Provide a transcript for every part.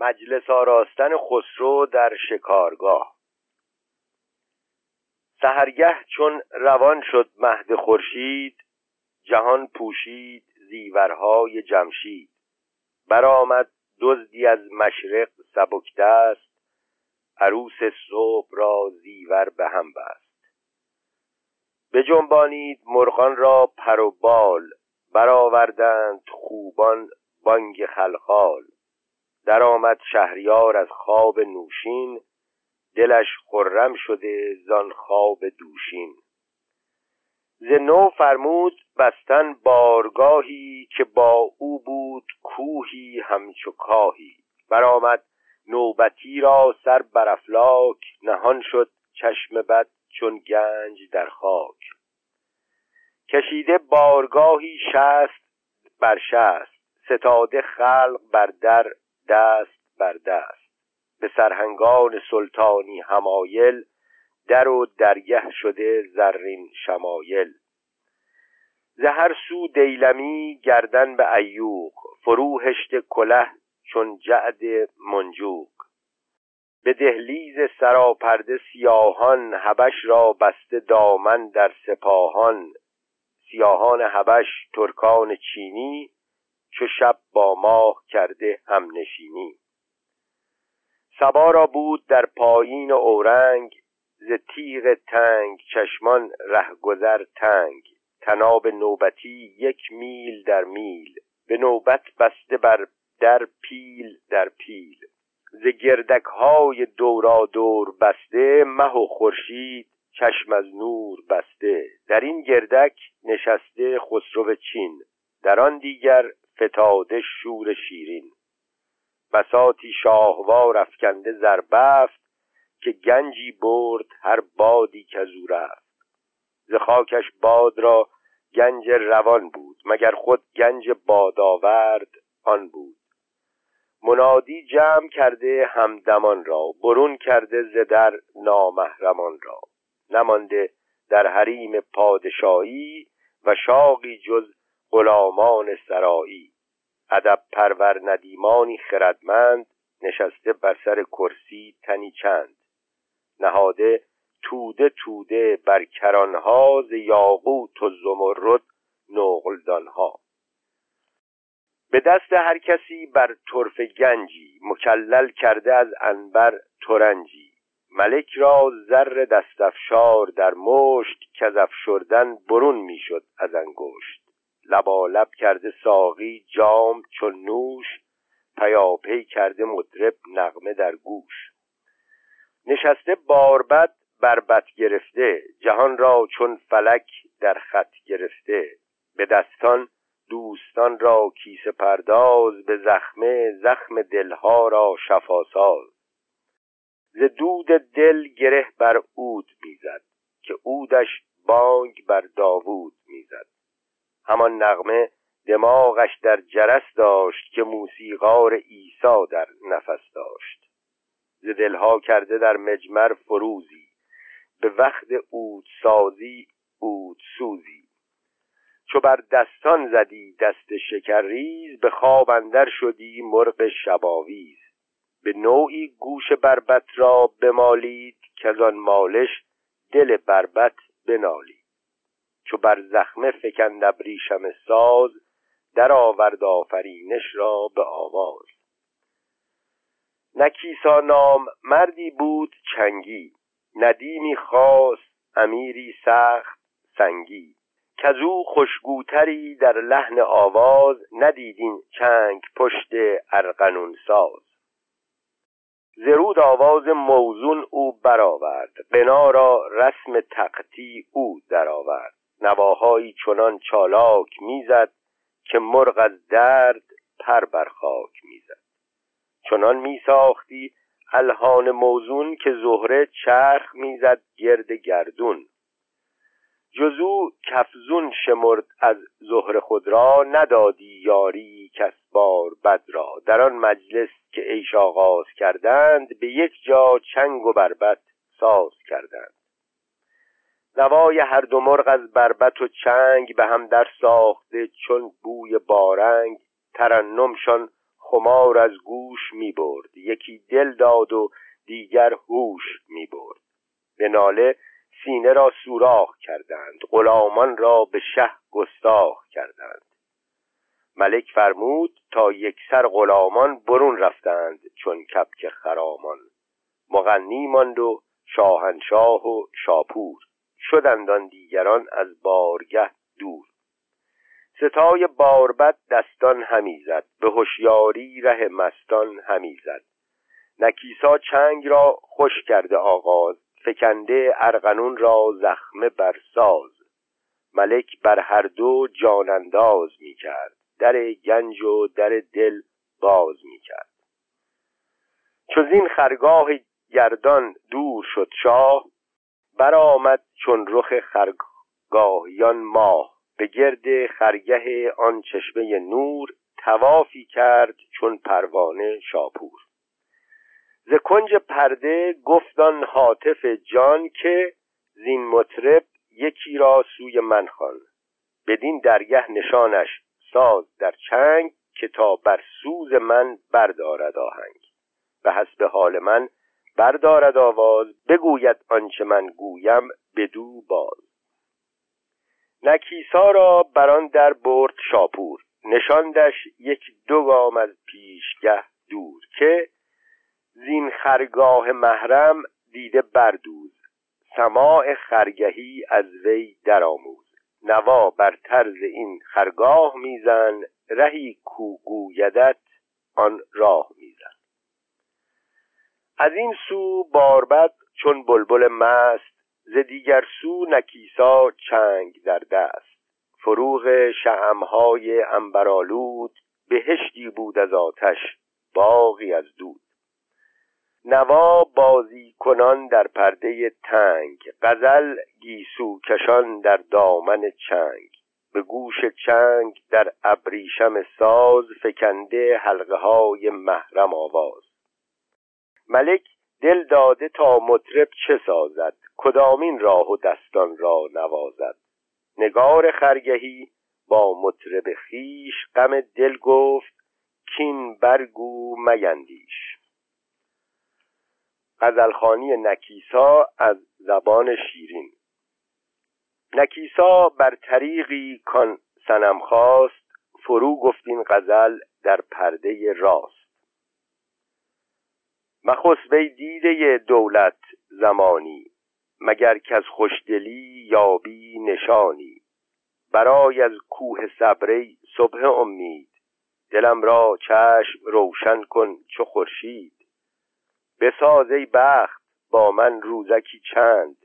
مجلس آراستن خسرو در شکارگاه. سهرگه چون روان شد مهد خورشید جهان پوشید زیورهای جمشید. برآمد دزدی از مشرق سبک دست عروس صبح را زیور به هم بست. بجنبانید مرغان را پر و بال برآوردند خوبان بانگ خلخال. درآمد شهریار از خواب نوشین دلش خرم شده زان خواب دوشین. ز نو فرمود بستن بارگاهی که با او بود کوهی همچو کاهی. برآمد نوبتی را سر بر افلاک نهان شد چشم بد چون گنج در خاک. کشیده بارگاهی شست بر شست ستاده خلق بر در دست بر دست. به سرهنگان سلطانی همایل در و درگه شده زرین شمایل. زهر سو دیلمی گردن به ایوق فرو هشت کله چون جعد منجوق. به دهلیز سراپرده سیاهان هبش را بسته دامن در سپاهان. سیاهان هبش ترکان چینی چو شب با ماه کرده همنشینی. سبا را بود در پایین اورنگ ز تیغ تنگ چشمان رهگذر تنگ. تناب نوبتی یک میل در میل به نوبت بسته بر در پیل در پیل. ز گردک های دورا دور بسته مه و خورشید چشم از نور بسته. در این گردک نشسته خسرو چین. در آن دیگر فتاده شور شیرین. بساتی شاهوار افکنده زربفت که گنجی برد هر بادی که او رفت. ز خاکش باد را گنج روان بود مگر خود گنج بادآورد آن بود. منادی جمع کرده همدمان را برون کرده ز در نامحرمان را. نمانده در حریم پادشاهی و شاقی جز غلامان سرایی. ادب پرور ندیمانی خردمند نشسته بر سر کرسی تنی چند. نهاده توده توده بر کرانها ز یاقوت و زمرد نقلدانها. به دست هر کسی بر طرف گنجی مکلل کرده از انبر ترنجی. ملک را زر دستفشار در مشت کز افشردن برون می‌شد از انگشت. لبالب کرده ساقی جام چون نوش پیاپی کرده مطرب نغمه در گوش. نشسته باربد بربت گرفته جهان را چون فلک در خط گرفته. به دستان دوستان را کیسه پرداز به زخمه زخم دلها را شفاساز ز دود دل گره بر عود می‌زد که عودش بانگ بر داوود. همان نغمه دماغش در جرس داشت که موسیقار عیسی در نفس داشت. ز دلها کرده در مجمر فروزی به وقت اود سازی سوزی. چو بر دستان زدی دست شکرریز به خواب اندر شدی مرغ شباویز. به نوعی گوش بربت را بمالید که آن مالش دل بربت بنالید. چو بر زخمه فکند ابریشم ساز در آورد آفرینش را به آواز. نکیسا نام مردی بود چنگی ندیمی خاص امیری سخت سنگی. کزو خوشگوتری در لحن آواز ندیدین چنگ پشت ارغنون ساز. زرود آواز موزون او برآورد قنا را رسم تقطی او درآورد. نواهایی چنان چالاک می‌زد که مرغ از درد پر بر خاک می‌زد. چنان میساختی الهان موزون که زهره چرخ می‌زد گرد گردون. جزو کفزون شمرد از زهر خود را ندادی یاری کس بار بد را. در آن مجلس که عیش آغاز کردند به یک جا چنگ و بربت ساز کردند. نوای هر دو مرغ از بربت و چنگ به هم در ساخته چون بوی بارنگ ترنمشان خمار از گوش می برد یکی دل داد و دیگر هوش می برد به ناله سینه را سوراخ کردند غلامان را به شه گستاخ کردند. ملک فرمود تا یک سر غلامان برون رفتند چون کپک خرامان. مغنی ماند و شاهنشاه و شاپور. شدند آن دیگران از بارگه دور. ستای باربد دستان همی زد به هوشیاری ره مستان همی زد. نکیسا چنگ را خوش کرده آغاز فکنده ارغنون را زخمه بر ساز. ملک بر هر دو جانانداز می کرد در گنج و در دل باز می کرد. چو این خرگاه گردان دور شد شاه برآمد چون رخ خرگاهیان ماه. به گرد خرگه آن چشمه نور توافی کرد چون پروانه شاپور. ز کنج پرده گفتان حاطف جان که زین مطرب یکی را سوی من خوان. بدین درگه نشانش ساز در چنگ که تا بر سوز من بردارد آهنگ. و حسب حال من بردارد آواز بگوید آنچه من گویم بدو باز. نکیسا را بران در برد شاپور نشاندش یک دو گام از پیشگه دور که زین خرگاه محرم دیده بردوز سماع خرگهی از وی درآموز. نوا بر طرز این خرگاه میزن رهی کو گویدت آن راه از این سو باربد چون بلبل مست ز دیگر سو نکیسا چنگ در دست. فروغ شعمهای انبرآلود بهشتی بود از آتش باغی از دود. نوا بازی کنان در پرده تنگ غزل گیسو کشان در دامن چنگ. به گوش چنگ در ابریشم ساز فکنده حلقه های محرم آواز. ملک دل داده تا مطرب چه سازد؟ کدامین راه و دستان را نوازد؟ نگار خرگهی با مطرب خیش غم دل گفت کین برگو میندیش. غزلخانی نکیسا از زبان شیرین. نکیسا بر طریقی کان سنم خواست فرو گفتین غزل در پرده راست. مخس وی دیده دولت زمانی مگر که از خوشدلی یابی نشانی. برای از کوه صبری صبح امید دلم را چشم روشن کن چو خورشید. بساز ای بخت با من روزکی چند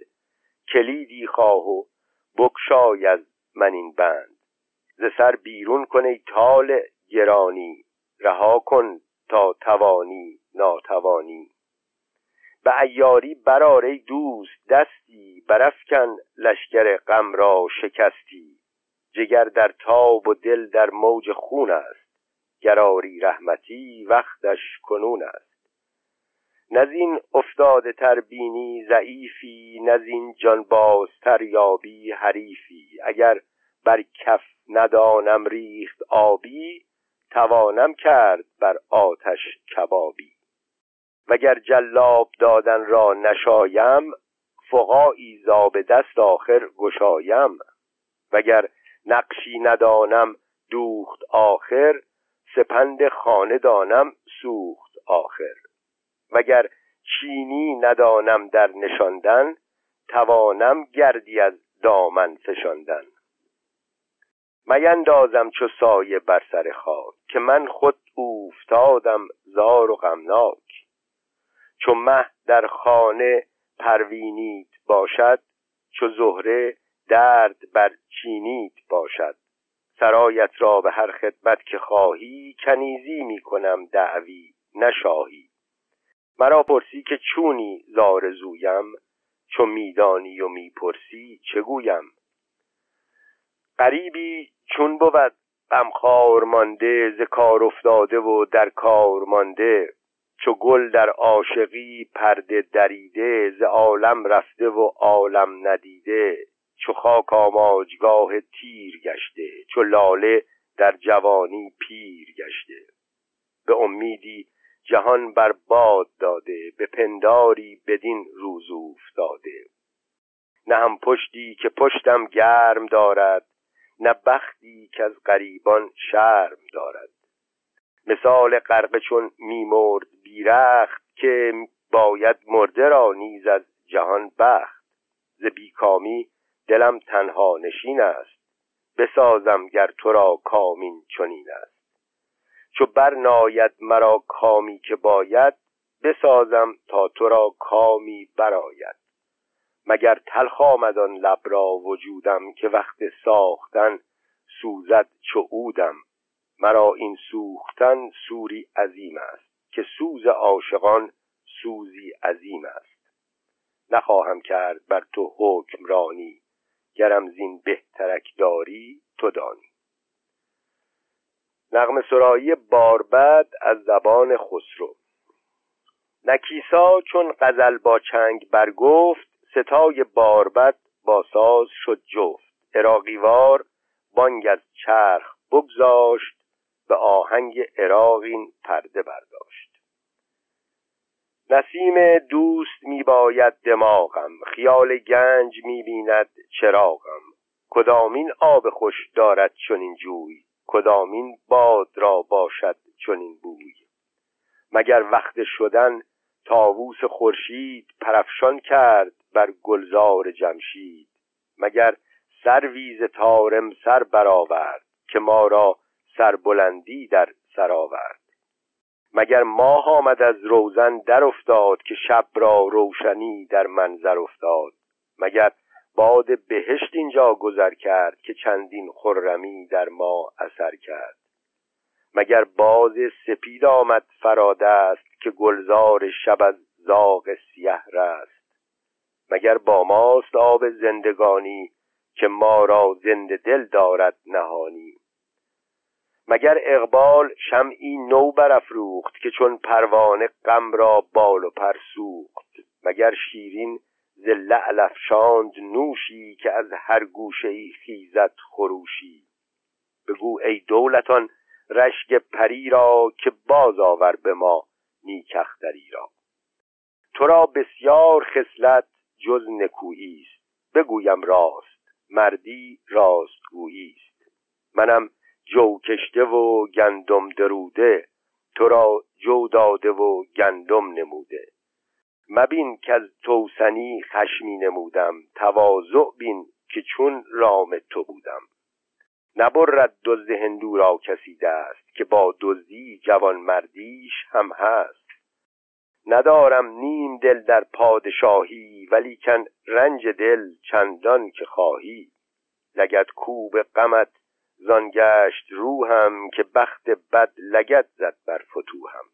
کلیدی خواه و بکشای از من این بند. ز سر بیرون کن ای تال گرانی رها کن تا توانی ناتوانی. به ایاری برار ای دوست دستی برافکن لشکر غم را شکستی. جگر در تاب و دل در موج خون است گراری رحمتی وقتش کنون است. نزین افتاده تر بینی ضعیفی نزین جان بازتر یابی حریفی. اگر بر کف ندانم ریخت آبی توانم کرد بر آتش کبابی. وگر جلاب دادن را نشایم فقایی زاب دست آخر گشایم. وگر نقشی ندانم دوخت آخر سپند خانه دانم سوخت آخر. وگر چینی ندانم در نشاندن توانم گردی از دامن فشاندن. میندازم چو سایه بر سر خاک. که من خود اوفتادم زار و غمناک. چو مه در خانه پروینیت باشد چو زهره درد بر چینیت باشد. سرایت را به هر خدمت که خواهی کنیزی می‌کنم دعوی نشاهی. مرا پرسی که چونی زویم چو میدانی و می‌پرسی چگویم غریبی چون بود غمخوار مانده ز کار افتاده و در کار مانده. چو گل در عاشقی پرده دریده ز عالم رفته و عالم ندیده. چو خاک آماجگاه تیر گشته چو لاله در جوانی پیر گشته. به امیدی جهان بر باد داده به پنداری بدین روز افتاده نه هم پشتی که پشتم گرم دارد نه بختی که از غریبان شرم دارد. مثال غرقه چون میمرد بیرخت که باید مرده را نیز از جهان بخت. ز بیکامی دلم تنها نشین است. بسازم گر تو را کامین چنین است. چو برناید مرا کامی که باید بسازم تا تو را کامی براید مگر تلخ آمد آن لب را وجودم که وقت ساختن سوزد چو عودم؟ مرا این سوختن سوری عظیم است که سوز عاشقان سوزی عظیم است. نخواهم کرد بر تو حکمرانی گرم زین بهترک داری تو دانی. نغم سرایی باربد از زبان خسرو. نکیسا چون غزل با چنگ برگفت ستای باربد با ساز شد جفت. عراقیوار بانگ از چرخ بگذاشت به آهنگ عراقین پرده برداشت. نسیم دوست میباید دماغم خیال گنج می‌بیند چراغم. کدامین آب خوش دارد چنین جوی؟ کدامین باد را باشد چنین بوی؟ مگر وقت شدن تاووس خورشید پرفشان کرد؟ بر گلزار جمشید مگر سرویز تارم سر برآورد که ما را سربلندی در سر آورد. مگر ماه آمد از روزن در افتاد که شب را روشنی در منظر افتاد. مگر باد بهشت اینجا گذر کرد که چندین خرمی در ما اثر کرد. مگر باز سپید آمد فراده است که گلزار شب از زاغ سیه رست. مگر با ماست آب زندگانی که ما را زنده دل دارد نهانی؟ مگر اقبال شمعی نو برافروخت که چون پروانه غم را بال و پر سوخت؟ مگر شیرین ز لعل افشاند نوشی که از هر گوشه ای خیزد خروشی؟ بگو ای دولتان رشک پری را که باز آور به ما نیکختری را. تو را بسیار خصلت جز نکویی است. بگویم راست مردی راستگویی است. منم جو کشته و گندم دروده تو را جو داده و گندم نموده. مبین که از توسنی خشمی نمودم تواضع بین که چون رام تو بودم. نبرد دزد هندو را کسی دست که با دزدی جوان مردیش هم هست. ندارم نیم دل در پادشاهی ولیکن رنج دل چندان که خواهی. لگت کوب غمت زان گشت روحم که بخت بد لگت زد بر فتوهم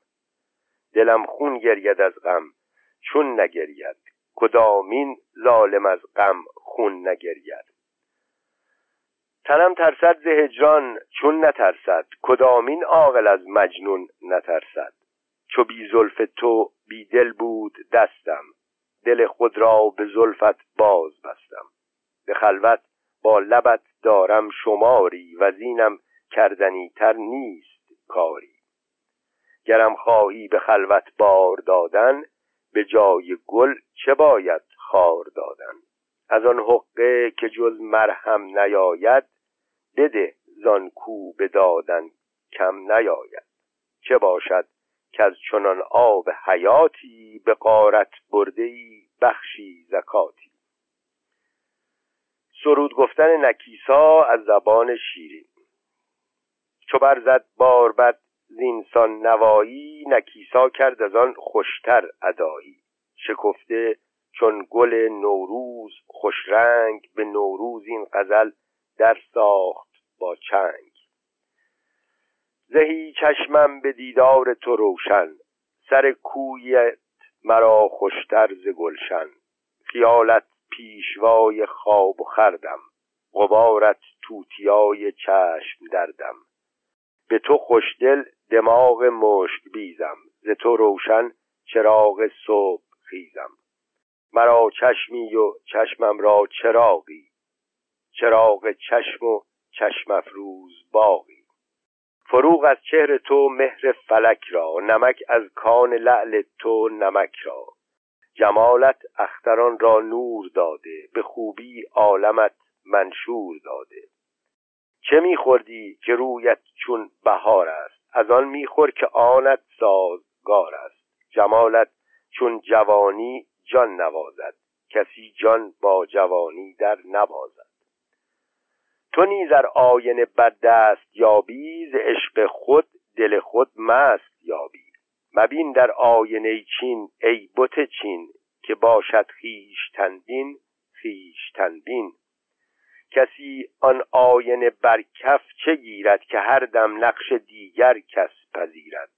دلم خون گرید از غم چون نگرید. کدامین ظالم از غم خون نگرید. تنم ترسد ز هجران چون نترسد. کدامین عاقل از مجنون نترسد. چو بی زلف تو بی دل بود دستم. دل خود را به زلفت باز بستم. به خلوت با لبت دارم شماری و زینم کردنی تر نیست کاری. گرم خواهی به خلوت بار دادن به جای گل چه باید خار دادن؟ از آن حقه که جز مرهم نیاید بده زان کو به دادن کم نیاید. چه باشد که از چنان آب حیاتی به قارت برده ای بخشی زکاتی. سرود گفتن نکیسا از زبان شیرین چو برزد باربد زینسان نوایی نکیسا کرد از آن خوشتر ادایی. شکفته چون گل نوروز خوشرنگ به نوروز این غزل در ساخت با چنگ. زهی چشمم به دیدار تو روشن سر کویت مرا خوشتر ز گلشن. خیالت پیشوای خواب و خردم غبارت توتیای چشم دردم. به تو خوشدل دماغ مشک بیزم ز تو روشن چراغ صبح خیزم. مرا چشمی و چشمم را چراغی چراغ چشم و چشم افروز باغی فروغ از چهر تو مهر فلک را نمک از کان لعل تو نمک را. جمالت اختران را نور داده به خوبی عالمت منشور داده. چه میخوردی که رویت چون بهار است؟ از آن میخور که آنت سازگار است. جمالت چون جوانی جان نوازد. کسی جان با جوانی در نوازد. تو نیز در آینه بد دست یابی ز عشق خود دل خود مست یابی. مبین در آینه چین ای بت چین که باشد خیش تنبین خیش تنبین. کسی آن آینه بر کف چه گیرد که هر دم نقش دیگر کس پذیرد؟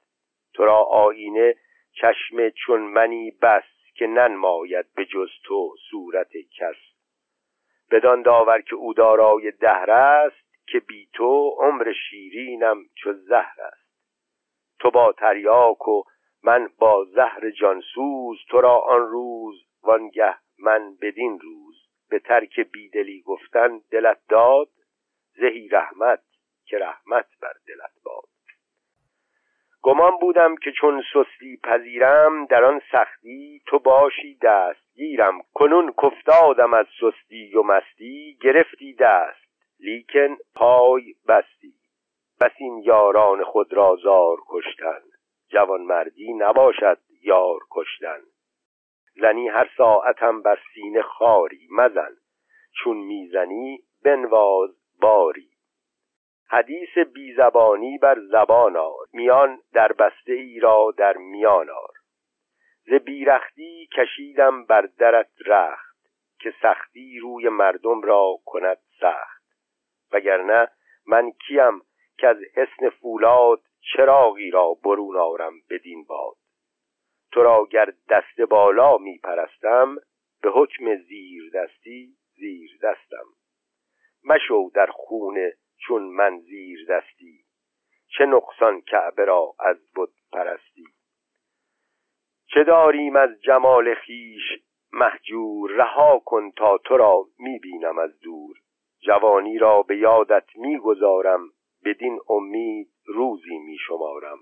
تو را آینه چشم چون منی بس که ننماید به جز تو صورت کس. بدان داور که او دارای دهر است که بی تو عمر شیرینم چو زهر است. تو با تریاک و من با زهر جانسوز تو را آن روز وانگه من بدین روز. به ترک بیدلی گفتن دلت داد زهی رحمت که رحمت بر دلت باد. گمان بودم که چون سستی پذیرم در آن سختی تو باشی دست گیرم. کنون کفتادم از سستی و مستی گرفتی دست. لیکن پای بستی. بس این یاران خود را زار کشتن. جوان مردی نباشد یار کشتن. زنی هر ساعتم بر سینه خاری مزن. چون می‌زنی بنواز باری. حدیث بیزبانی بر زبان آر. میان در بسته ای را در میان آر. ز بیرختی کشیدم بر درت رخت که سختی روی مردم را کند سخت. وگرنه من کیم که از حسن فولاد چراغی را برون آرم بدین باد. تو را گر دست بالا می پرستم به حکم زیر دستی زیر دستم مشو در خونه چون من زیر دستی چه نقصان کعبه را از بود پرستی؟ چه داریم از جمال خیش محجور رها کن تا تو را می‌بینم از دور. جوانی را به یادت می‌گذارم بدین امید روزی میشمارم.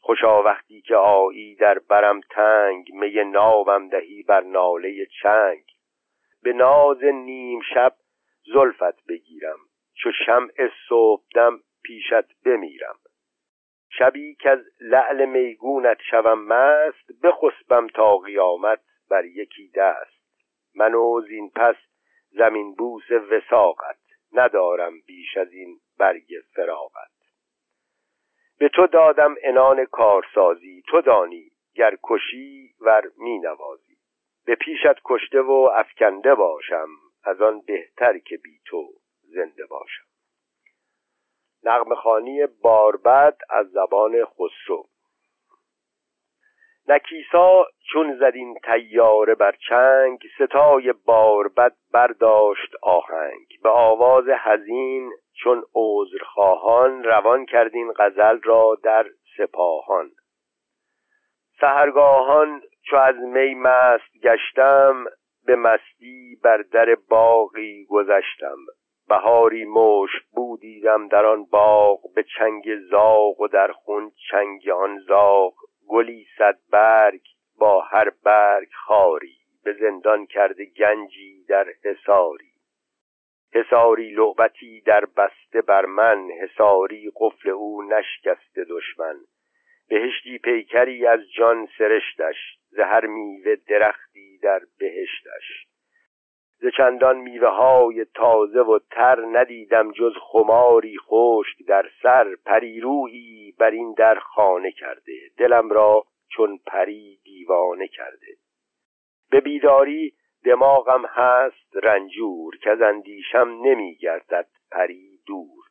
خوشا وقتی که آیی در برم تنگ می ناوم دهی بر ناله چنگ. به ناز نیم شب زلفت بگیرم. چو شمع صبحدم پیشت بمیرم. شبی که از لعل میگونت شوم مست بخسبم تا قیامت بر یکی دست. منو زین پس زمین بوس وساقت ندارم بیش از این برگ فراغت به تو دادم انان کارسازی تو دانی گر کشی ور می نوازی به پیشت کشته و افکنده باشم از آن بهتر که بی تو. زنده باشم. نغم خانی باربد از زبان خسرو. نکیسا چون زدین تیاره بر چنگ ستای باربد برداشت آهنگ. به آواز حزین چون عذرخواهان روان کردین غزل را در سپاهان. سهرگاهان چو از می مست گشتم به مستی بر در باغی گذشتم. بهاری مشک بودیدم در آن باغ به چنگ زاغ و در خون چنگ آن زاغ. گلی صد برگ با هر برگ خاری به زندان کرده گنجی در حساری حساری لعبتی در بسته بر من حساری قفل او نشکسته دشمن. بهشتی پیکری از جان سرشتش ز هر میوه درختی در بهشتش. ز چندان میوه های تازه و تر ندیدم جز خماری خشک در سر. پریرویی بر این در خانه کرده. دلم را چون پری دیوانه کرده. به بیداری دماغم هست رنجور که از اندیشم نمیگردد پری دور.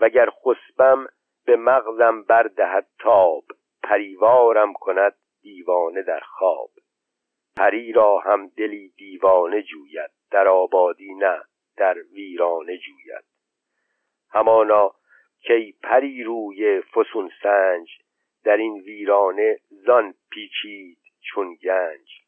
وگر خسبم به مغزم بردهد تاب پریوارم کند دیوانه در خواب. پری را هم دلی دیوانه جوید در آبادی نه در ویرانه جوید. همانا کی پری روی فسون سنج در این ویرانه زان پیچید چون گنج.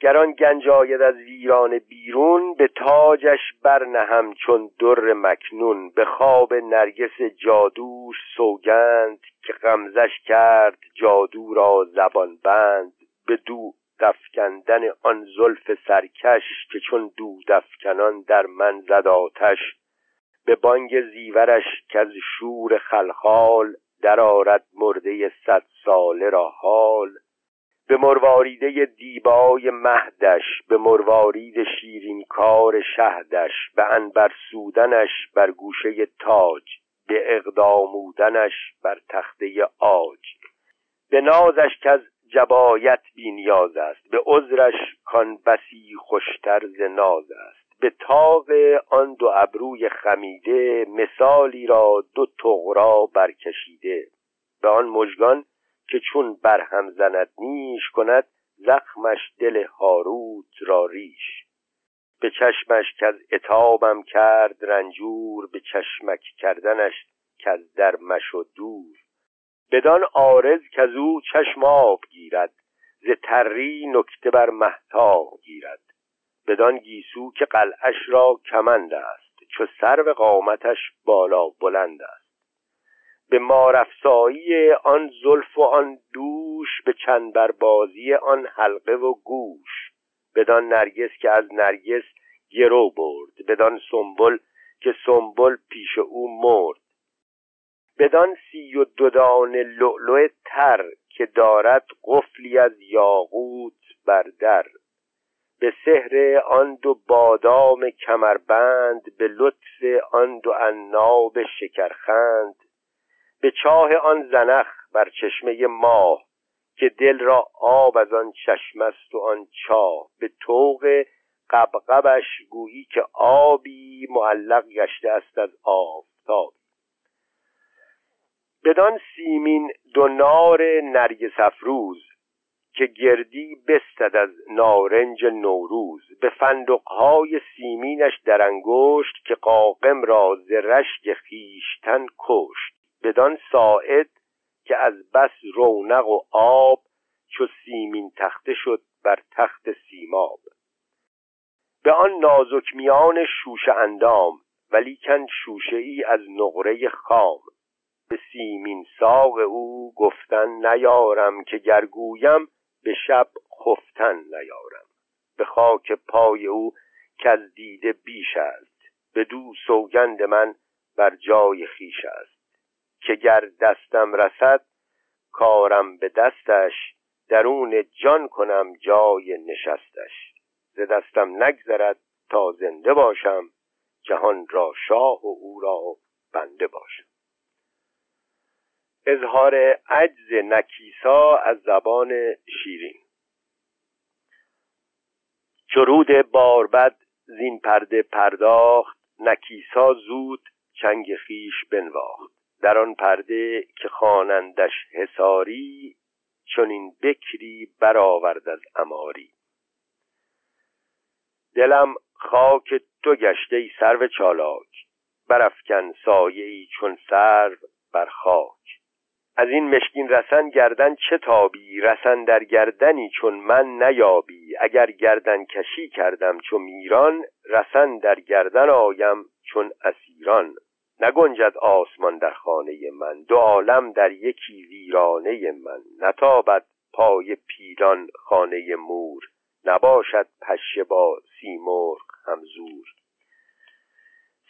گران گنج آید از ویران بیرون به تاجش برنهم چون در مکنون. به خواب نرگس جادوش سوگند که غمزش کرد جادو را زبان بند. به دو دفکندن آن زلف سرکش که چون دو دفکنان در من زد آتش به بانگ زیورش که از شور خلخال درآرد مرده صد ساله را حال. به مرواریده دیبای مهدش به مروارید شیرین کار شهدش به انبر سودنش بر گوشه تاج به اقدامودنش بر تخته آج. به نازش که از جبایت بینیاز است. به عذرش کان بسی خوشتر ز ناز است. به تاق آن دو ابروی خمیده مثالی را دو تغرا برکشیده. به آن مژگان که چون برهم زند نیش کند زخمش دل هاروت را ریش. به چشمش که از اتابم کرد رنجور به چشمک کردنش که در و دور. بدان آرز که او چشم آب گیرد ز تری نکته بر محتاب گیرد. بدان گیسو که قلعش را کمند است چو سرو قامتش بالا بلند است. به مارفسایی آن زلف و آن دوش به چنبربازی آن حلقه و گوش. بدان نرگس که از نرگس گرو برد بدان سنبل که سنبل پیش او مرد. بدان سی و دودان لؤلؤ تر که دارد قفلی از یاقوت بر در. به سحر آن دو بادام کمربند به لطف آن دو عناب شکرخند. به چاه آن زنخ بر چشمه ماه که دل را آب از آن چشم است و آن چاه. به طوق قبقبش گویی که آبی معلق گشته است از آفتاب. بدان سیمین دو نار نرگس افروز که گردی بستد از نارنج نوروز. به فندقهای سیمینش در انگشت که قاقم را ز رشک کشت. بدان ساعد که از بس رونق و آب چو سیمین تخته شد بر تخت سیماب. به آن نازک میان شوشه اندام ولیکن شوشه ای از نقره خام. به سیمین ساق او گفتن نیارم که گرگویم به شب خفتن نیارم. به خاک پای او که از دیده بیش است. به دو سوگند من بر جای خیش است. که گر دستم رسد کارم به دستش درون جان کنم جای نشستش. ز دستم نگذرد تا زنده باشم جهان را شاه و او را بنده باشم. اظهار عجز نکیسا از زبان شیرین. چرود باربد زین پرده پرداخت نکیسا زود چنگ خیش بنواخت. در آن پرده که خوانندش حساری چون این بکری برآورد از اماری دلم خاک تو گشته سرو چالاک برافکن سایه ای چون سرو بر خاک. از این مشکین رسن گردن چه تابی؟ رسن در گردنی چون من نیابی. اگر گردن کشی کردم چون میران رسن در گردن آیم چون اسیران. نگنجد آسمان در خانه من دو عالم در یکی ویرانه من. نتابد پای پیران خانه مور نباشد پشه با سیمرغ همزور.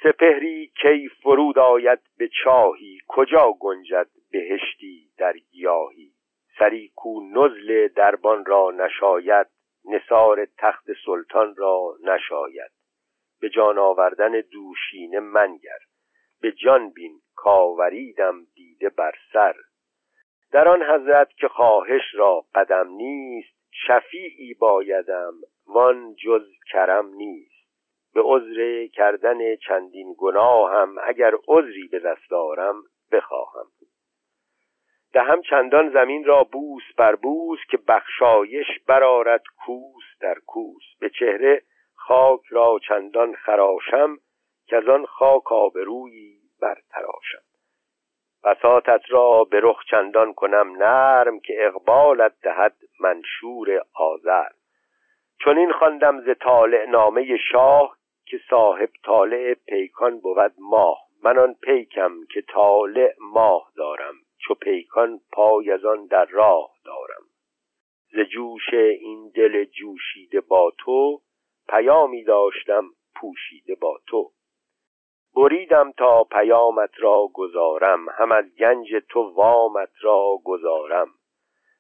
سپهری کی فرود آید به چاهی؟ کجا گنجد؟ بهشتی در گیاهی. سری کو نزل دربان را نشاید نصار تخت سلطان را نشاید. به جان آوردن دوشینه منگر به جان بین کاوریدم دیده بر سر. در آن حضرت که خواهش را قدم نیست شفیعی بایدم وان جز کرم نیست. به عذر کردن چندین گناهم اگر عذری به دست دارم بخواهم. دهم چندان زمین را بوس بر بوس که بخشایش برارد کوس در کوس. به چهره خاک را چندان خراشم که از آن خاک آبرویی برتراشم. بساتت را به رخ چندان کنم نرم که اقبالت دهد منشور آذر. چون این خواندم ز طالع نامه شاه که صاحب طالع پیکان بود ماه. من آن پیکم که طالع ماه دارم. چو پیکان پای از آن در راه دارم. ز جوش این دل جوشیده با تو پیامی داشتم پوشیده با تو. بریدم تا پیامت را گذارم هم از گنج تو وامت را گذارم.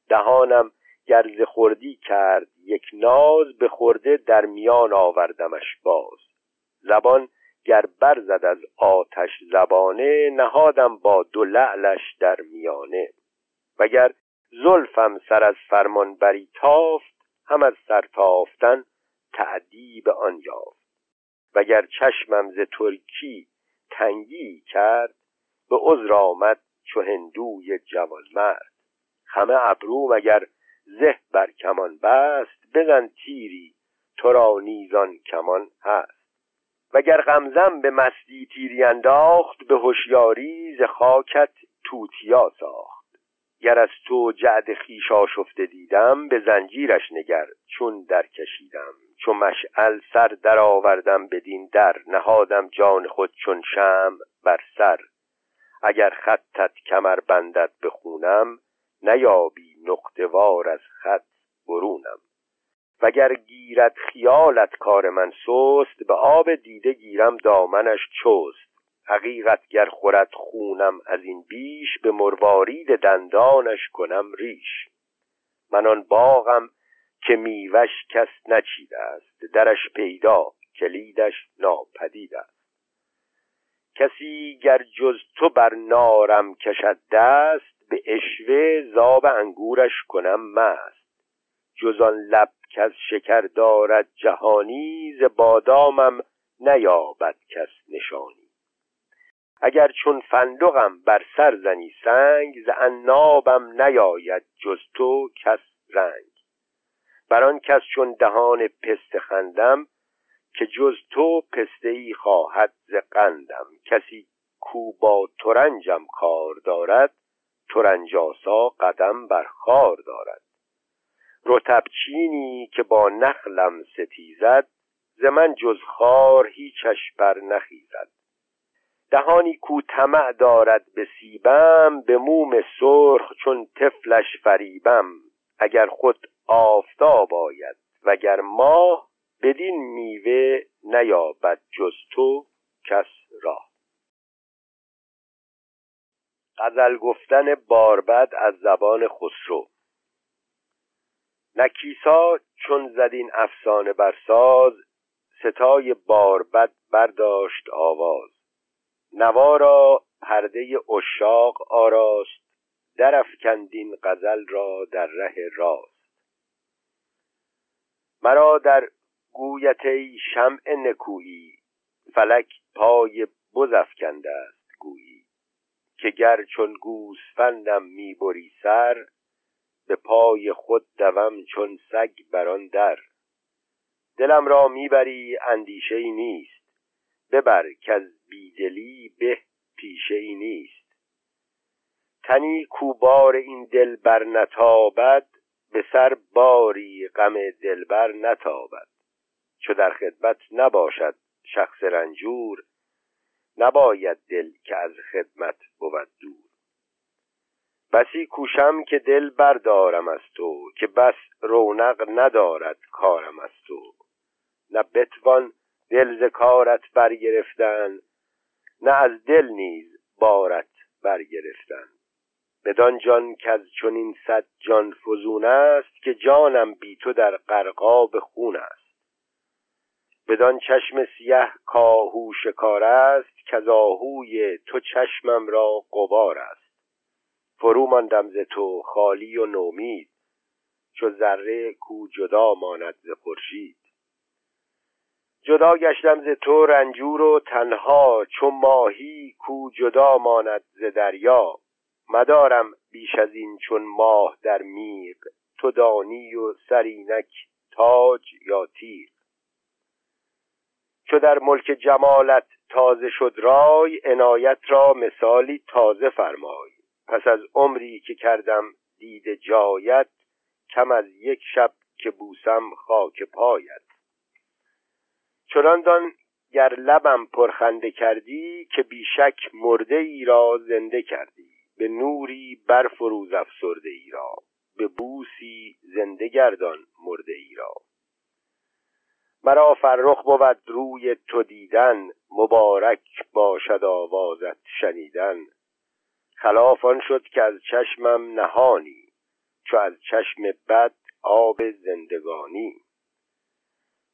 دهانم گرز خوردی کرد یک ناز به خورده در میان آوردمش باز. زبان گر برزد از آتش زبانه نهادم با دو لعلش در میانه. وگر زلفم سر از فرمان بری تافت هم از سر تافتن تعدیب آن یافت. وگر چشمم ز ترکی تنگی کرد به عذر آمد چو هندوی جوانمرد. خمه ابرو مگر زه بر کمان بست بزن تیری تو را نیزان کمان هست. وگر غمزم به مستی تیری انداخت به هوشیاری ز خاکت توتیا ساخت. گر از تو جعد خیش آشفته دیدم به زنجیرش نگر چون در کشیدم. چون مشعل سر در آوردم بدین در نهادم جان خود چون شم بر سر. اگر خطت کمر بندد بخونم نیابی نقطوار از خط برونم. وگر گیرد خیالت کار من سست به آب دیده گیرم دامنش چست. حقیقت گر خورد خونم از این بیش به مروارید دندانش کنم ریش. من آن باغم که میوش کس نچیده است درش پیدا کلیدش ناپدید است. کسی گر جز تو بر نارم کشد دست به اشوه زاب انگورش کنم مست. جز آن لب از شکر دارد جهانی ز بادامم نیابد کس نشانی. اگر چون فندقم بر سر زنی سنگ ز عنابم نیاید جز تو کس رنگ. بر آن کس چون دهان پسته خندم که جز تو پسته ای خواهد ز قندم. کسی کو با ترنجم کار دارد ترنجاسا قدم بر خار دارد. رتبچینی که با نخلم ستیزد ز من جز خار هیچش بر نخیزد. دهانی کو طمع دارد به سیبم به موم سرخ چون طفلش فریبم. اگر خود آفتاب آید وگر ماه بدین میوه نیابد جز تو کس را. غزل گفتن باربد از زبان خسرو. نکیسا چون زدین افسانه برساز ستای باربد برداشت آواز. نوا را پرده اشاق آراست درافکندین غزل را در ره راست. مرا در گویت ای شمع نکویی فلک پای بز افکنده است گویی. که گر چون گوسفندم می‌بری سر به پای خود دوم چون سگ بر آن در. دلم را می‌بری اندیشه ای نیست. ببر که از بیدلی به پیشه ای نیست. تنی کوبار این دل بر نتابد به سر باری غم دلبر نتابد. چو در خدمت نباشد شخص رنجور نباید دل که از خدمت بود دور. بسی کوشم که دل بردارم از تو که بس رونق ندارد کارم از تو. نه بتوان دل ز کارت برگرفتن نه از دل نیز بارت برگرفتن. بدان جان که از چنین صد جان فزون است که جانم بی تو در غرقاب خون است. بدان چشم سیه کاهو شکار است که از آهوی تو چشمم را قبار است. فرو ماندم ز تو خالی و نومید. چو ذره کو جدا ماند ز خورشید. جدا گشتم ز تو رنجور و تنها چو ماهی کو جدا ماند ز دریا. مدارم بیش از این چون ماه در میغ تو دانی و سرینک تاج یا تیغ. چو در ملک جمالت تازه شد رای عنایت را مثالی تازه فرمای. پس از عمری که کردم دید جایت کم از یک شب که بوسم خاک پایت. چنان دان گر لبم پرخنده کردی که بیشک مرده ای را زنده کردی. به نوری برفروز افسرده ای را. به بوسی زنده گردان مرده ای را. مرا فرخ بود روی تو دیدن مبارک باشد آوازت شنیدن. خلاف آن شد که از چشمم نهانی چو از چشم بد آب زندگانی.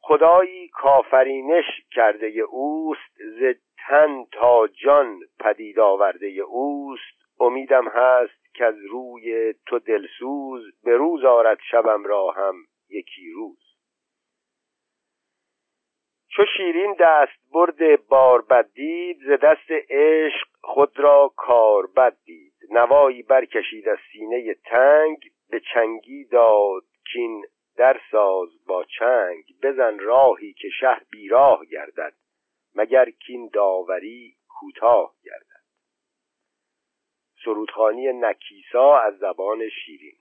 خدایی کافرینش کرده اوست ز تن تا جان پدید آورده اوست. امیدم هست که از روی تو دلسوز به روز آرد شبم را هم یکی روز. چو شیرین دست برد بار بد دید ز دست عشق خود را کار بد دید. نوایی برکشید از سینه تنگ به چنگی داد کین در ساز با چنگ. بزن راهی که شه بیراه گردد مگر کین داوری کوتاه گردد. سرودخانی نکیسا از زبان شیرین.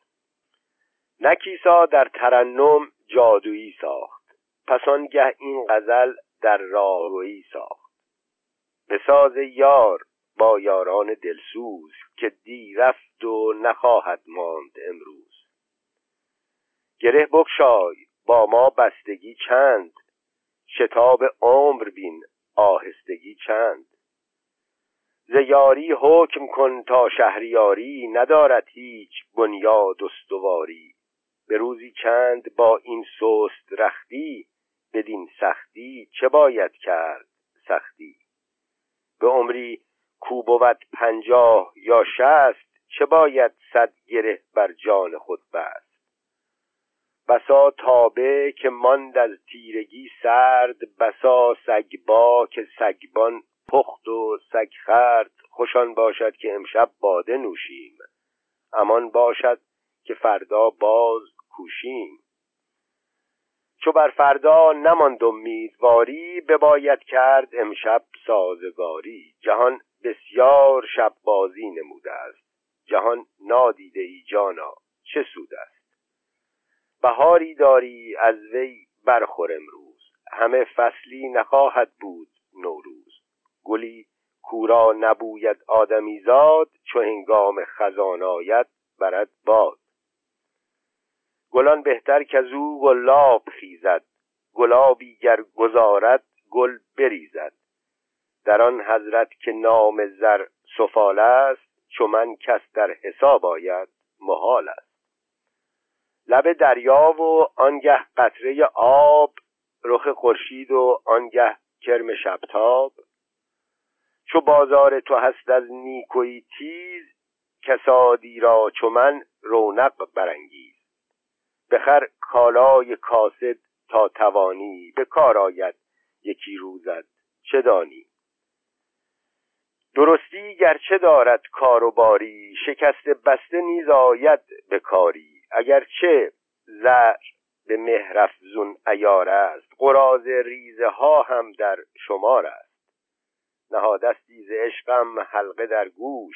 نکیسا در ترنم جادویی ساخت. پس آنگه این غزل در راهرویی ساخت. به ساز یار با یاران دلسوز که دی رفت و نخواهد ماند امروز. گره بگشای با ما بستگی چند؟ شتاب عمر بین آهستگی چند؟ ز یاری حکم کن تا شهریاری ندارد هیچ بنیاد استواری. به روزی چند با این سست رختی؟ بدین سختی چه باید کرد سختی؟ به عمری کو بود پنجاه یا شست چه باید صد گره بر جان خود بست؟ بسا تابه که ماند از تیرگی سرد بسا سگبا که سگبان پخت و سگ خرد. خوشان باشد که امشب باده نوشیم امان باشد که فردا باز کوشیم. چو بر فردا نماند امیدواری بباید کرد امشب سازگاری. جهان بسیار شب بازی نموده است. جهان نادیده ای جانا چه سود است؟ بهاری داری از وی برخور امروز. همه فصلی نخواهد بود نوروز. گلی کورا نبوید آدمی زاد چو هنگام خزان آید برد باد. گلان بهتر که از او گلاب خیزد. گلابی گر گذارد گل بریزد. در آن حضرت که نام زر سفال است چو من کس در حساب آید محال است. لب دریا و آنگه قطره آب رخ خورشید و آنگه کرم شبتاب. چو بازار تو هست از نیکوی تیز کسادی را چو من رونق برانگیز. بخر کالای کاسد تا توانی به کار آید. یکی روزد چه دانی؟ درستی گرچه دارد کار و باری شکست بسته نیز آید به کاری. اگرچه زر به مهرفزون ایار است قراز ریزه ها هم در شمار است. نهادستی ز عشقم حلقه در گوش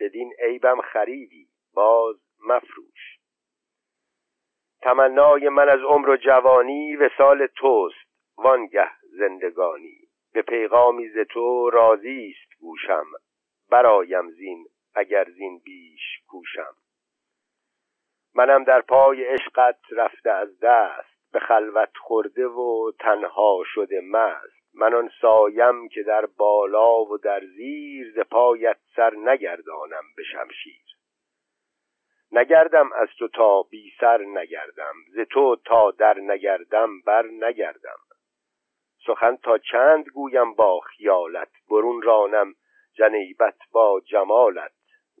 بدین عیبم خریدی باز مفروش. تمنای من از عمر و جوانی وسال توست وانگه زندگانی. به پیغامی ز تو راضی است گوشم برایم زین اگر زین بیش کوشم. منم در پای عشقت رفته از دست به خلوت خورده و تنها شده مست. من آن سایم که در بالا و در زیر ز پایت سر نگردانم به شمشیر. نگردم از تو تا بی سر نگردم ز تو تا در نگردم بر نگردم. سخن تا چند گویم با خیالت برون رانم جنیبت با جمالت.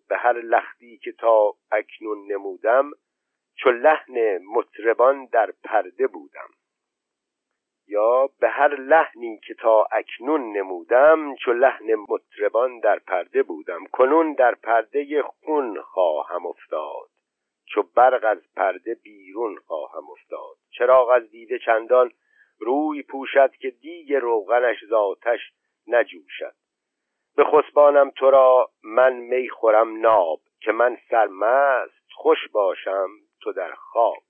به هر لختی که تا اکنون نمودم چو لحن مطربان در پرده بودم. یا به هر لحنی که تا اکنون نمودم چو لحن مطربان در پرده بودم. کنون در پرده خون خواهم افتاد. چو برق از پرده بیرون خواهم افتاد. چراغ از دیده چندان روی پوشد که دیگ روغنش ذاتش نجوشد. به خسبانم تو را من می خورم ناب که من سرمست خوش باشم تو در خواب.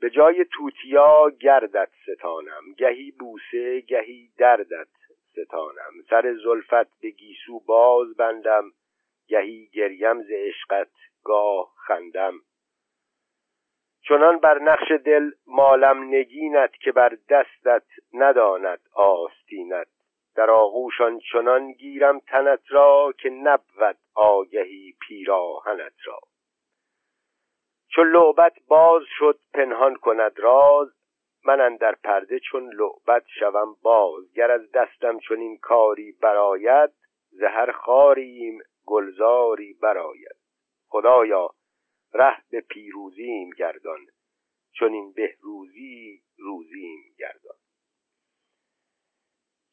به جای توتیا گردت ستانم گهی بوسه گهی دردت ستانم. سر زلفت به گیسو باز بندم گهی گریم ز عشقت گاه خندم. چنان بر نقش دل مالم نگینت که بر دستت نداند آستینت. در آغوشان چنان گیرم تنت را که نبود آگهی پیراهنت را. چون لعبت باز شد پنهان کند راز من در پرده چون لعبت شوم باز. گر از دستم چون این کاری براید زهر خاریم گلزاری براید خدایا ره به پیروزیم گردان چون این بهروزی روزیم گردان.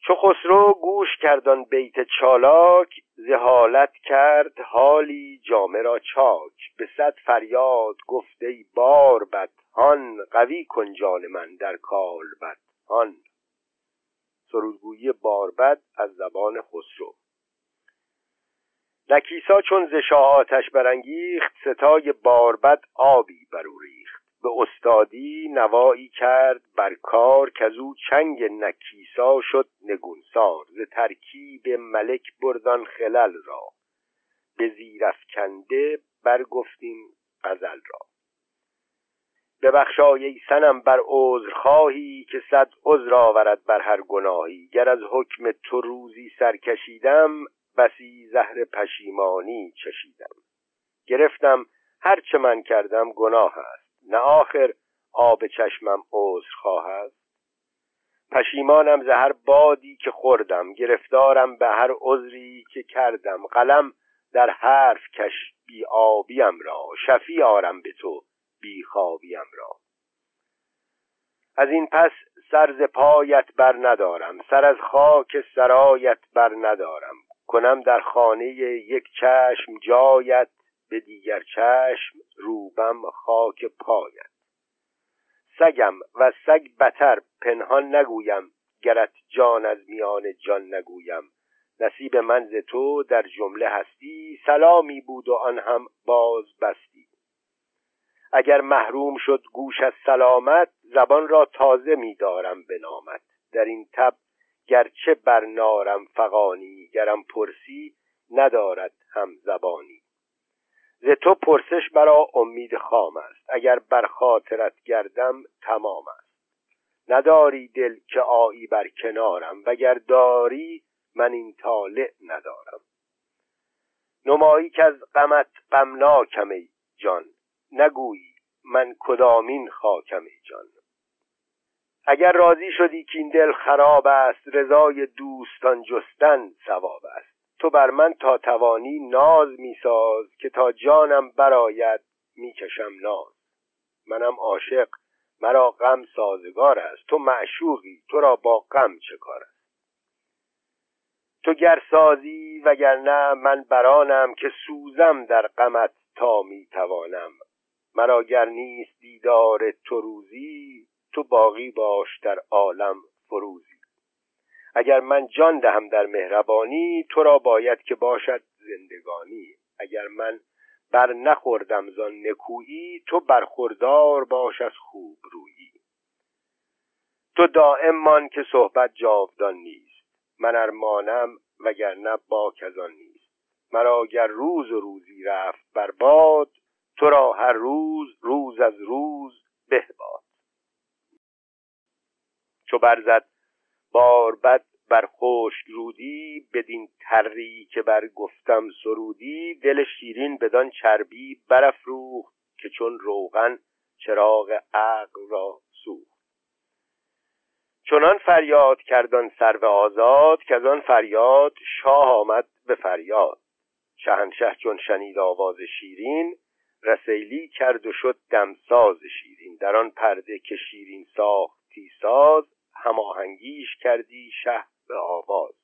چو خسرو گوش کردن بیت چالاک زهالت کرد حالی جامه را چاک. به صد فریاد گفته ای بار بد هان قوی کن جان من در کال بد هان. سرودگویی باربد از زبان خسرو. نکیسا چون ز آتش برانگیخت ستای باربد آبی بر او ریخت. به استادی نوایی کرد بر کار که او چنگ نکیسا شد نگونسار. ز ترکیب ملک بردان خلل را. به زیرفکنده برگفتیم غزل را. ببخشای ای سنم بر عذر خواهی که صد عذر آورد بر هر گناهی. گر از حکم تو روزی سر کشیدم بسی زهر پشیمانی چشیدم. گرفتم هر چه من کردم گناه است. نه آخر آب چشمم عذر خواهد. پشیمانم زهر بادی که خوردم گرفتارم به هر عذری که کردم. قلم در حرف کش بی آبیم را شفی آرم به تو بی خوابیم را. از این پس سر ز پایت بر ندارم سر از خاک سرایت بر ندارم. کنم در خانه یک چشم جایت به دیگر چشم روبم خاک پایت. سگم و سگ بتر پنهان نگویم گرت جان از میان جان نگویم. نصیب من ز تو در جمله هستی سلامی بود و آن هم باز بستی. اگر محروم شد گوش از سلامت زبان را تازه میدارم به نامت. در این تب گرچه بر نارم فقانی گرم پرسی ندارد هم زبانی. ز تو پرسش برا امید خام است. اگر بر خاطرت گردم تمام است. نداری دل که آیی بر کنارم وگر داری من این طالع ندارم. نمایی که از غمت غمناکم ای جان. نگویی من کدامین خاکم ای جان. اگر راضی شدی که این دل خراب است رضای دوستان جستن ثواب است. تو بر من تا توانی ناز میساز که تا جانم براید می‌کشم ناز. منم عاشق مرا غم سازگار است. تو معشوقی تو را با غم چه کار است؟ تو گر سازی وگرنه من برانم که سوزم در غمت تا می‌توانم. مرا گر نیست دیدار تو روزی تو باقی باش در عالم فروزی. اگر من جان دهم در مهربانی تو را باید که باشد زندگانی. اگر من بر نخوردم زان نکویی تو برخوردار باش از خوب رویی. تو دائم مان که صحبت جاودان نیست. من ارمانم وگرنه باک از آن نیست. مرا گر روز و روزی رفت بر باد تو را هر روز روز از روز به باد چو برزد باربد بر خشک رودی بدین تری که بر گفتم سرودی دل شیرین بدان چربی برافروخت که چون روغن چراغ عقل را سوخت. چنان فریاد کردان سرو آزاد که از آن فریاد شاه آمد به فریاد. شهنشه چون شنید آواز شیرین رسیلی کرد و شد دمساز شیرین. در آن پرده که شیرین ساختی ساز هماهنگیش کردی شه به آواز.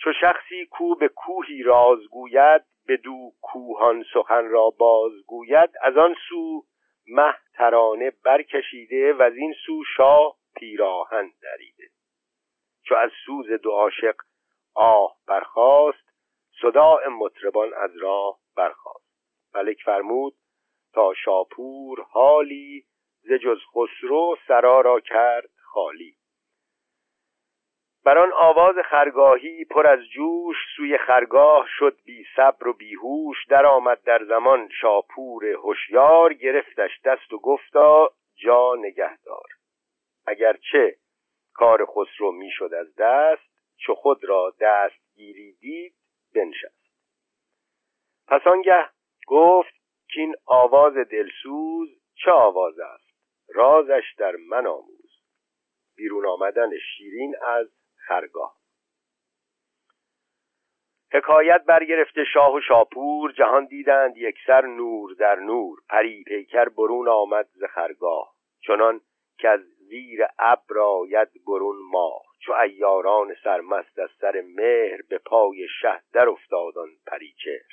چو شخصی کو به کوهی رازگوید به دو کوهان سخن را بازگوید از آن سو مه ترانه برکشیده و از این سو شاه پیراهن دریده. چو از سوز دو عاشق آه برخاست صداع مطربان از راه برخاست. ملک فرمود تا شاپور حالی ز جز خسرو سرا را کرد خالی. بر آن آواز خرگاهی پر از جوش سوی خرگاه شد بی صبر و بیهوش در آمد در زمان شاپور هوشیار گرفتش دست و گفتا جا نگهدار. اگرچه کار خسرو می‌شد از دست چو خود را دستگیری دید بنشست. پس آنگه گفت که این آواز دلسوز چه آواز است؟ رازش در من آموز. بیرون آمدن شیرین از خرگاه. حکایت برگرفته شاه و شاپور جهان دیدند یکسر نور در نور. پری پیکر برون آمد ز خرگاه. چنان که از زیر ابر آید برون ماه. چو ایاران سرمست از سر مهر به پای شه در افتادان پریچهر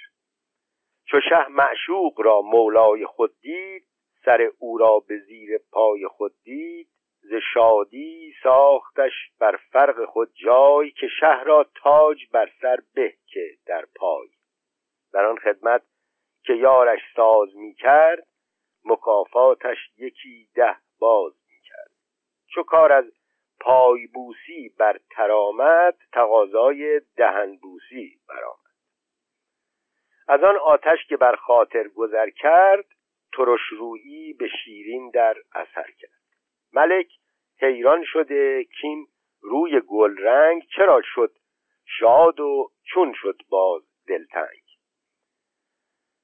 چو شه معشوق را مولای خود دید سر او را به زیر پای خود دید ز شادی ساختش بر فرق خود جای که شه را تاج بر سر به که در پای. در آن خدمت که یارش ساز می کرد مکافاتش یکی ده باز می کرد. چو کار از پای بوسی بر ترامت تقاضای دهن بوسی برآمد. از آن آتش که بر خاطر گذر کرد ترش رویی به شیرین در اثر کرد. ملک حیران شده کین روی گل رنگ چرا شد شاد و چون شد باز دلتنگ.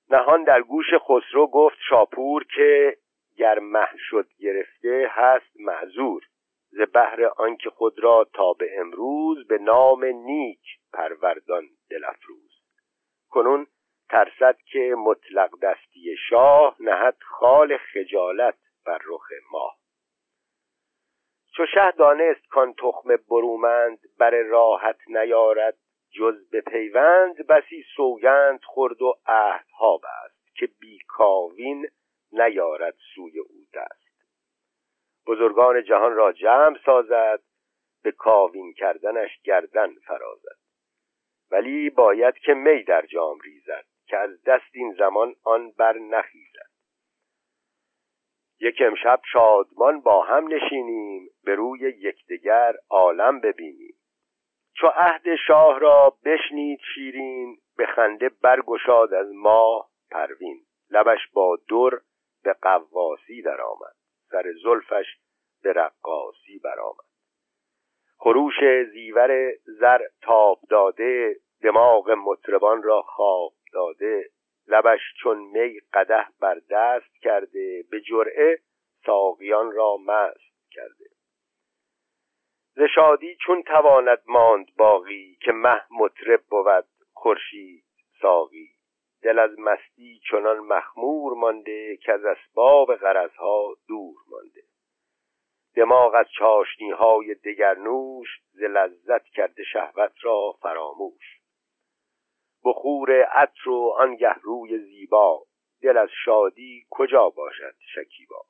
نهان در گوش خسرو گفت شاپور که گر مه شد گرفته هست معذور. ز بهر آنکه خود را تا به امروز به نام نیک پروردان دلفروز کنون ترسد که مطلق دستی شاه نهد خال خجالت بر رخ ماه. چو شه دانست کان تخم برومند بر راحت نیارد. جز به پیوند بسی سوگند خورد و عهدها بست که بی کاوین نیارد سوی او دست. بزرگان جهان را جمع سازد به کاوین کردنش گردن فرازد. ولی باید که می در جام ریزد. که از دست این زمان آن بر نخیزد. یک امشب شادمان با هم نشینیم به روی یکدیگر عالم ببینیم. چو عهد شاه را بشنید شیرین به خنده برگشاد از ماه پروین. لبش با در به قواسی درآمد سر زلفش به رقاصی برآمد. خروش زیور زر تاب داده دماغ مطربان را خواب داده لبش چون می قده بر دست کرده به جرعه ساقیان را مست کرده. ز شادی چون تواند ماند باقی که مه مطرب بود خورشید ساقی. دل از مستی چنان مخمور مانده که از اسباب غرضها دور مانده. دماغ از چاشنی های دگرنوش ز لذت کرده شهوت را فراموش. بخور عطر و آنگه روی زیبا. دل از شادی کجا باشد شکیبا؟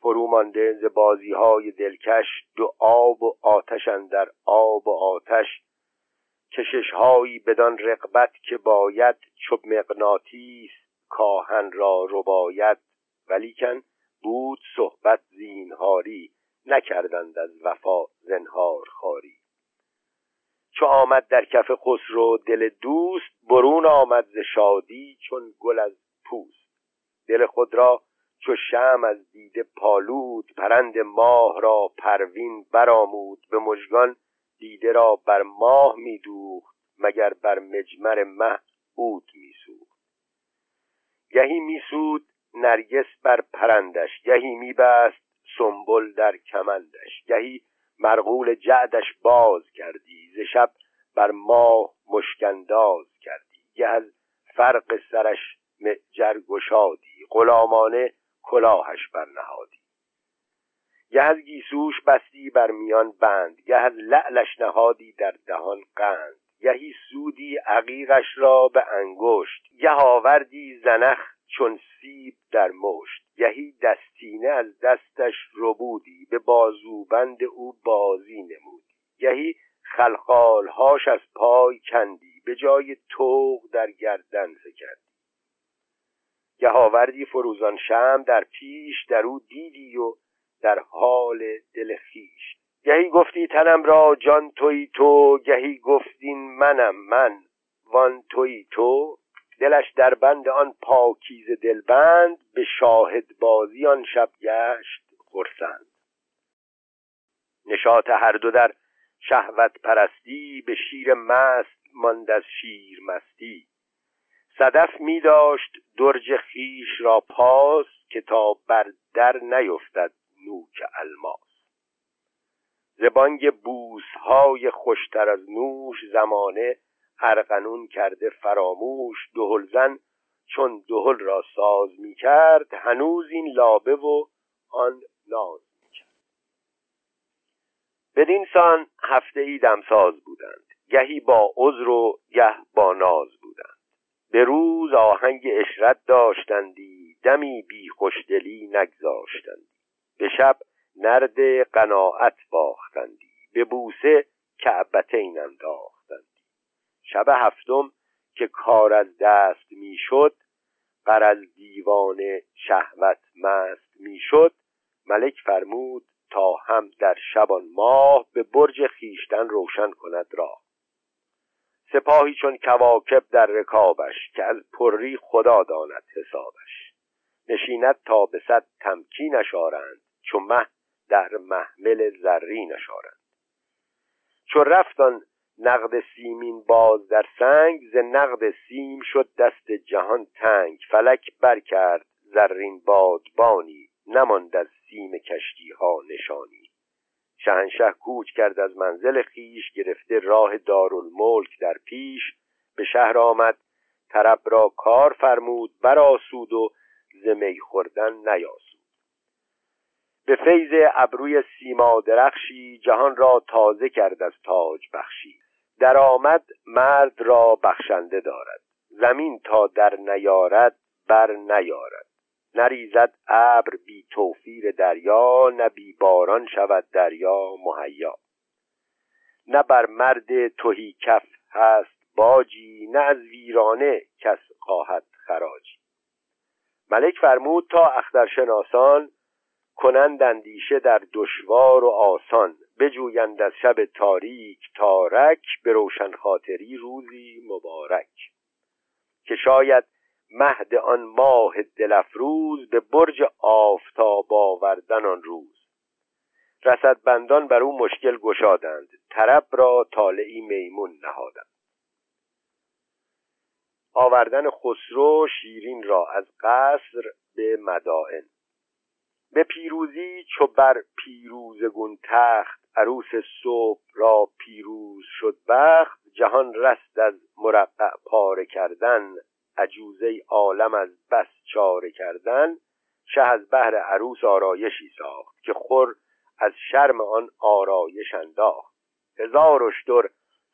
فرو مانده ز بازی های دلکش دو آب و آتش در آب و آتش. کشش هایی بدان رقبت که باید چو مغناطیس کاهن را رباید. ولیکن بود صحبت زینهاری نکردند از وفا زنهار خاری. چو آمد در کف خسرو دل دوست برون آمد ز شادی چون گل از پوست. دل خود را چو شم از دیده پالود پرند ماه را پروین برآمود. به مژگان دیده را بر ماه میدوخت مگر بر مجمر مه عود میسوخت. گهی میسود نرگس بر پرندش گهی میبست سنبل در کمندش. گهی مرغول جعدش باز کردی ز شب بر ماه مشکنداز کردی. گه از فرق سرش معجر گشادی غلامانه کلاهش برنهادی. گه از گیسوش بستی بر میان بند گه از لعلش نهادی در دهان قند. گهی سودی عقیقش را به انگشت گه آوردی زنخ چون سیب در مشت. گهی دستینه از دستش ربودی به بازوبند او بازی نمودی. گهی خلخالهاش از پای کندی به جای توق در گردن فکردی گه آوردی فروزان شم در پیش در او دیدی و در حال دل خیش گهی گفتی تنم را جان توی تو گهی گفتین منم من وان توی تو. دلش در بند آن پاکیز دلبند به شاهد بازی آن شب گشت خرسند. نشاط هر دو در شهوت پرستی به شیر مست ماند از شیر مستی. صدف می داشت درج خیش را پاس که تا بر در نیفتد نوک الماس. زبانگ بوس های خوشتر از نوش زمانه ارغنون کرده فراموش دهلزن چون دهل را ساز می کرد هنوز این لابه و آن ناز می کرد بدین سان هفته ای دمساز بودند. گهی با عذر و گه با ناز بودند. به روز آهنگ اشرت داشتندی دمی بی خوشدلی نگذاشتندی. به شب نرد قناعت باختندی. به بوسه کعبتین انداختندی. شب هفتم که کار از دست می‌شد بر از دیوان شهوت مست می‌شد ملک فرمود تا هم در شبان ماه به برج خیشتن روشن کند راه. سپاهی چون کواکب در رکابش که از پری خدا داند حسابش. نشیند تا به صد تمکی نشارند چو مه در محمل زری نشارند. چو رفتان نقد سیمین باز در سنگ ز نقد سیم شد دست جهان تنگ. فلک برکرد زرین بادبانی نماند از سیم کشتی ها نشانی. شهنشه کوچ کرد از منزل خیش گرفته راه دارالملک در پیش. به شهر آمد طرب را کار فرمود براسود و زمی خوردن نیاسود. به فیض ابروی سیما درخشی جهان را تازه کرد از تاج بخشی. درآمد مرد را بخشنده دارد. زمین تا در نیارد بر نیارد. نریزد ابر بی توفیر دریا نه بی باران شود دریا مهیا. نه بر مرد توهی کف هست باجی نه از ویرانه کس خواهد خراجی. ملک فرمود تا اخترشناسان کنند اندیشه در دشوار و آسان. بجویند از شب تاریک تارک به روشن خاطری روزی مبارک. که شاید مهد آن ماه دلفروز به برج آفتاب آوردن آن روز. رسد بندان بر او مشکل گشادند. طرب را طالعی میمون نهادند. آوردن خسرو شیرین را از قصر به مدائن. به پیروزی چو بر پیروزگون تخت عروس صبح را پیروز شد بخت جهان رست از مرقع پاره کردن عجوزه عالم از بس چاره کردن شه از بهر عروس آرایشی ساخت که خور از شرم آن آرایش انداخت. هزار اشتر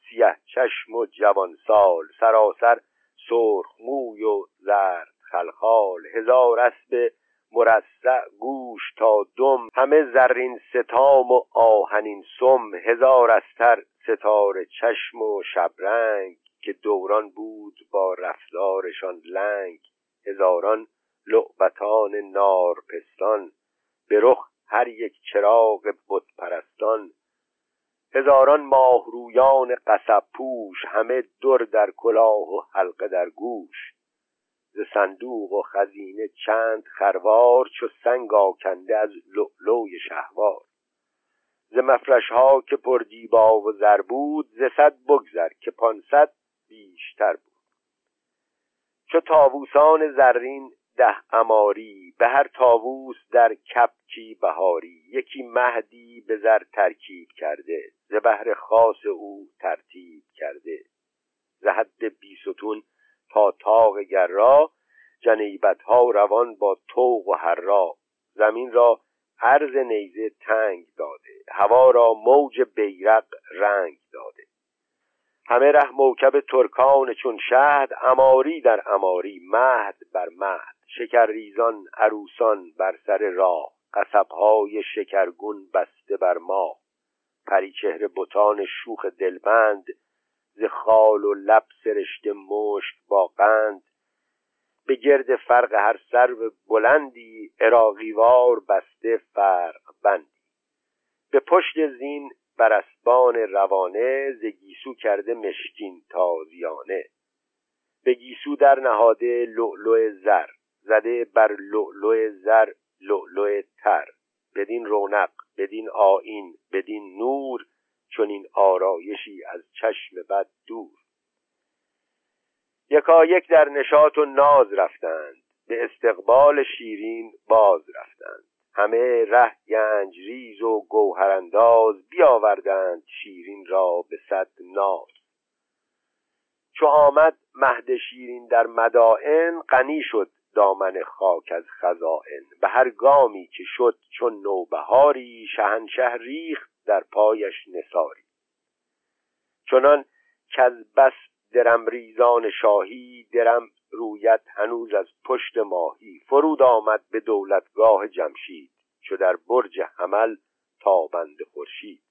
سیه چشم و جوان سال سراسر سرخ موی و زرد خلخال هزار اسب مرصع گوش تا دم همه زرین ستام و آهنین سم هزار استر ستاره چشم و شبرنگ که دوران بود با رفتارشان لنگ هزاران لعبتان نارپستان به رخ هر یک چراغ بت پرستان هزاران ماهرویان قصب پوش همه در در کلاه و حلقه در گوش. ز صندوق و خزینه چند خروار چو سنگ آکنده از لؤلؤی شهوار. ز مفرش ها که پر دیبا و زر بود ز صد بگذر که پانصد بیشتر بود. چو تاووسان زرین ده اماری به هر تاووس در کپکی بهاری. یکی مهدی به زر ترکیب کرده ز بهر خاص او ترتیب کرده. ز حد بیستون تا تاق گرا جنیبت ها روان با توق و هرا زمین را عرض نیزه تنگ داده هوا را موج بیرق رنگ داده. همه ره موکب ترکان چون شهد اماری در اماری مهد بر مهد. شکرریزان عروسان بر سر راه قصبهای شکرگون بسته بر ماه. پریچهره بتان شوخ دلبند ز خال و لب سرشته مشک با قند به گرد فرق هر سرو بلندی اراقیوار بسته فرق بندی. به پشت زین بر اسبان روانه ز گیسو کرده مشکین تازیانه. به گیسو در نهاده لؤلؤ زر زده بر لؤلؤ زر لؤلؤ تر. بدین رونق بدین آین بدین نور چون این آرایشی از چشم بد دور. یکا یک در نشاط و ناز رفتند به استقبال شیرین باز رفتند. همه ره گنج ریز و گوهرانداز بیاوردند شیرین را به صد ناز. چو آمد مهد شیرین در مدائن غنی شد دامن خاک از خزائن. به هر گامی که شد چون نوبهاری شهنشه ریخت در پایش نساری چنان که از بس درم ریزان شاهی درم رویت هنوز از پشت ماهی. فرود آمد به دولتگاه جمشید چو در برج حمل تابند خورشید.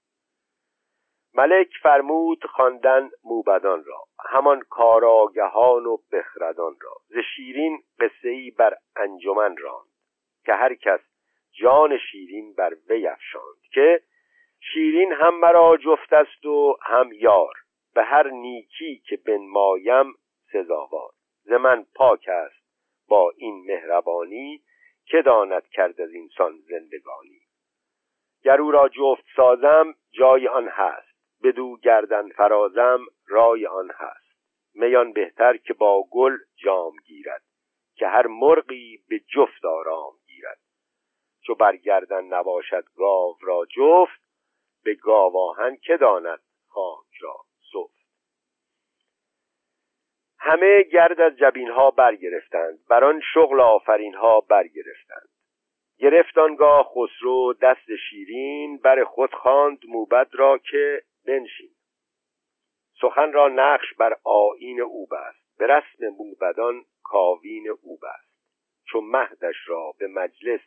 ملک فرمود خواندن موبدان را همان کاراگهان و بخردان را. ز شیرین قصه ای بر انجمن راند که هر کس جان شیرین بر وی افشاند که شیرین هم مرا جفت است و هم یار. به هر نیکی که بنمایم سزاوار. ز من پاک است با این مهربانی که داند کرد از اینسان زندگانی. گر او را جفت سازم جای آن هست. بدو گردن فرازم رای آن هست. میان بهتر که با گل جام گیرد که هر مرغی به جفت آرام گیرد. چو برگردن نباشد گاو را جفت به گاواهن که داند خاک را سفت. همه گرد از جبین ها برگرفتند بر آن شغل آفرین ها برگرفتند. گرفت آنگاه خسرو دست شیرین بر خود خواند موبد را که بنشین. سخن را نقش بر آین او بست به رسم موبدان کاوین او بست. چون مهدش را به مجلس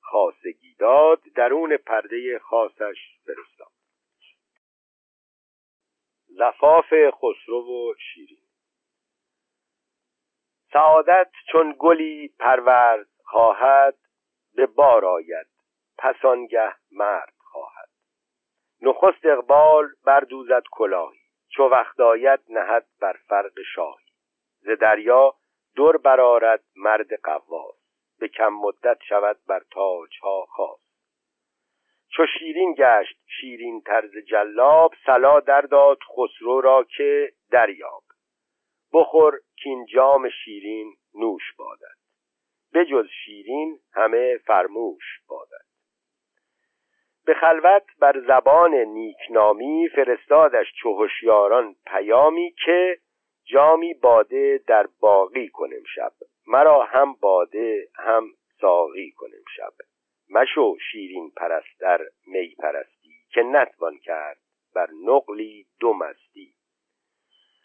خاصگی داد درون پرده خاصش فرستاد. لفاف خسرو و شیرین. سعادت چون گلی پرورد خواهد به بار آید پس آنگه مرد خواهد. نخست اقبال بردوزد کلاهی چو وقت آید نهد بر فرق شاهی. ز دریا در برارد مرد قواس به کم مدت شود بر تاج ها خاص. چو شیرین گشت شیرین طرز جلاب سلا در داد خسرو را که دریاب. بخور کین جام شیرین نوش بادد. بجز شیرین همه فرموش بادد. به خلوت بر زبان نیکنامی فرستادش چو هوشیاران پیامی که جامی باده در باقی کنم شب. مرا هم باده هم ساقی کنم شب. مشو شیرین پرستر می پرستی که نتوان کرد بر نقلی دو مستی.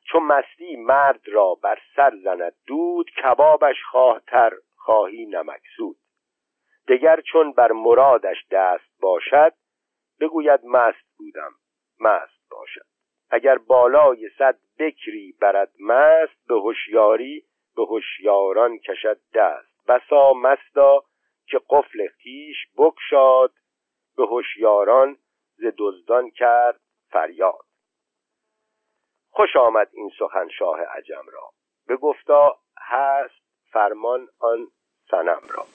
چو مستی مرد را بر سر زند دود کبابش خواهتر خواهی نمکسود دگر چون بر مرادش دست باشد بگوید مست بودم مست باشد. اگر بالای صد بکری برد مست به هوشیاری به هوشیاران کشد دست. بسا مستا که قفل خیش بکشاد به هوشیاران ز دزدان کرد فریاد. خوش آمد این سخن شاه عجم را. به گفتا هست فرمان آن سنم را.